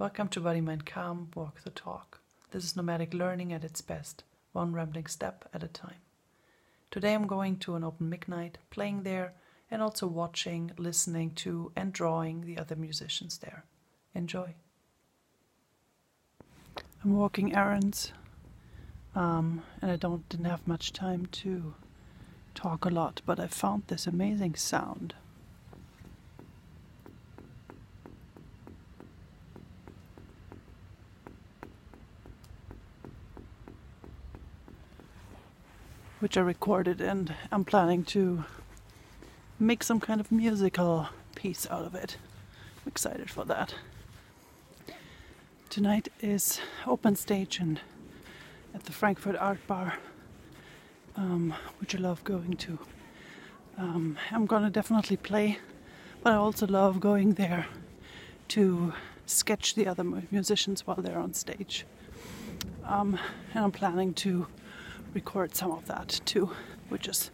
Welcome to Body Mind Calm, Walk the Talk. This is nomadic learning at its best, one rambling step at a time. Today I'm going to an open mic night, playing there, and also watching, listening to, and drawing the other musicians there. Enjoy. I'm walking errands, um, and I don't didn't have much time to talk a lot, but I found this amazing sound. Which I recorded, and I'm planning to make some kind of musical piece out of it. I'm excited for that. Tonight is open stage and at the Frankfurt Art Bar, um, which I love going to. Um, I'm gonna definitely play, but I also love going there to sketch the other musicians while they're on stage. Um, and I'm planning to record some of that too, which is,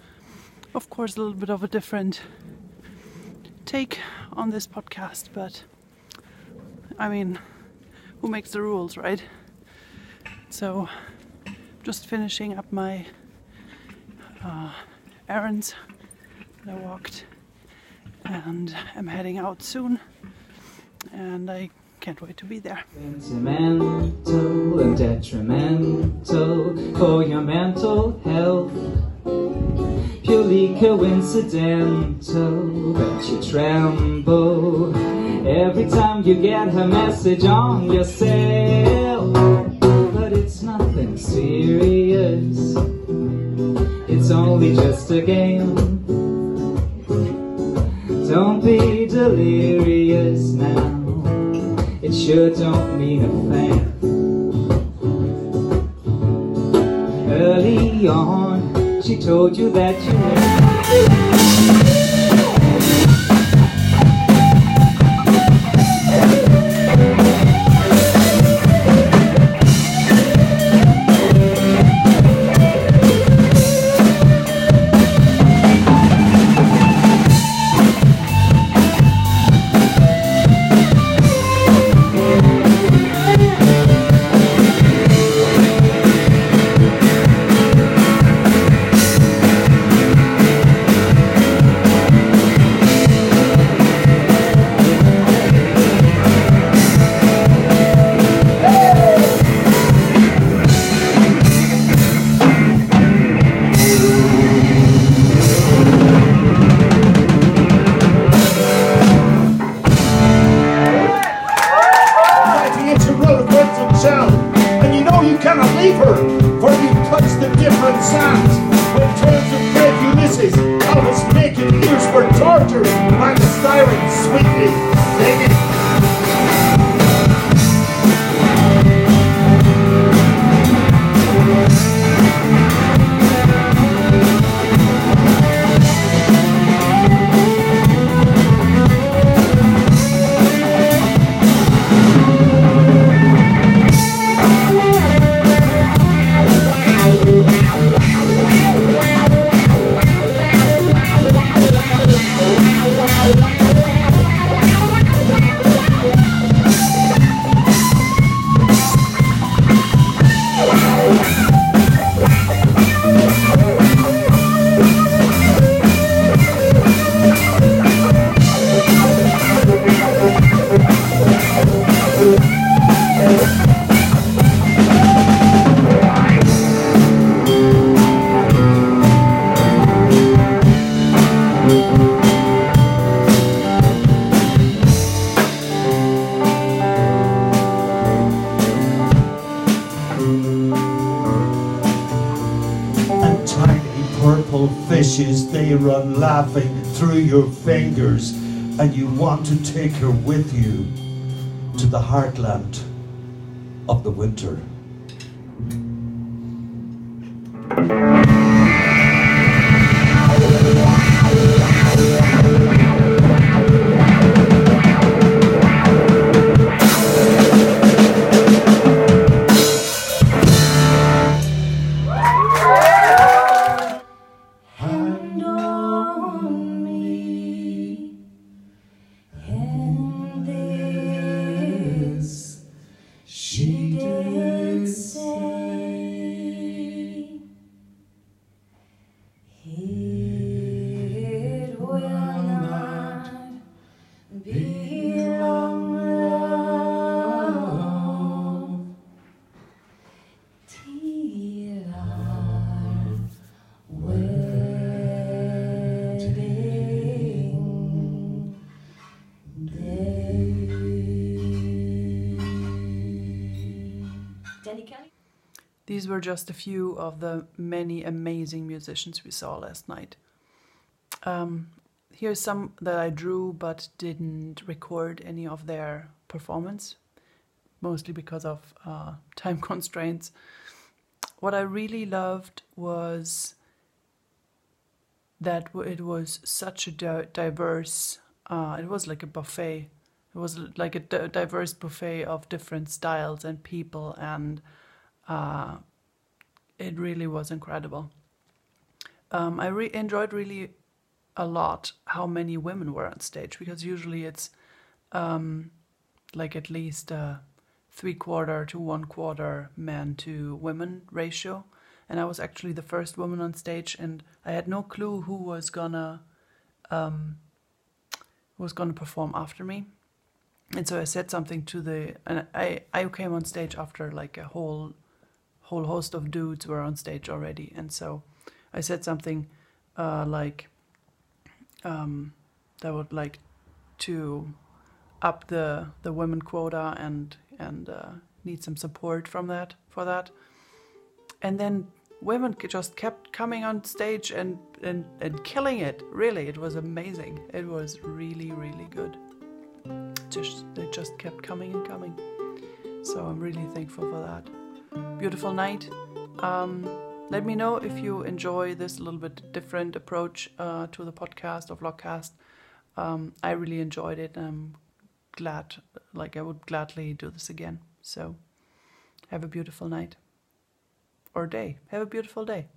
of course, a little bit of a different take on this podcast, but I mean, who makes the rules, right? So, just finishing up my uh, errands that I walked, and I'm heading out soon, and I can't wait to be there. Sentimental and detrimental for your mental health. Purely coincidental that you tremble every time you get her message on your cell. But it's nothing serious, it's only just a game. Don't be delirious now. Sure don't mean a thing. Early on, she told you that you were. Her, for you touch the different sounds. When turns of brave Ulysses, Elvis making ears were tortured, by the siren sweetly purple fishes they run laughing through your fingers and you want to take her with you to the heartland of the winter these were just a few of the many amazing musicians we saw last night. Um, here's some that I drew but didn't record any of their performance, mostly because of uh, time constraints. What I really loved was that it was such a diverse, uh, it was like a buffet. It was like a diverse buffet of different styles and people, and uh, it really was incredible. Um, I re- enjoyed really a lot how many women were on stage because usually it's um, like at least a three quarter to one quarter men to women ratio. And I was actually the first woman on stage, and I had no clue who was gonna um, was gonna perform after me. And so I said something to the, and I I came on stage after like a whole whole host of dudes were on stage already, and so I said something uh, like um, that would like to up the the women quota and and uh, need some support from that for that. And then women just kept coming on stage and, and and killing it. Really, it was amazing. It was really really good. Just they just kept coming and coming. So I'm really thankful for that. Beautiful night. Um, let me know if you enjoy this little bit different approach uh, to the podcast or vlogcast. Um, I really enjoyed it. I'm glad, like I would gladly do this again. So, have a beautiful night or day. Have a beautiful day.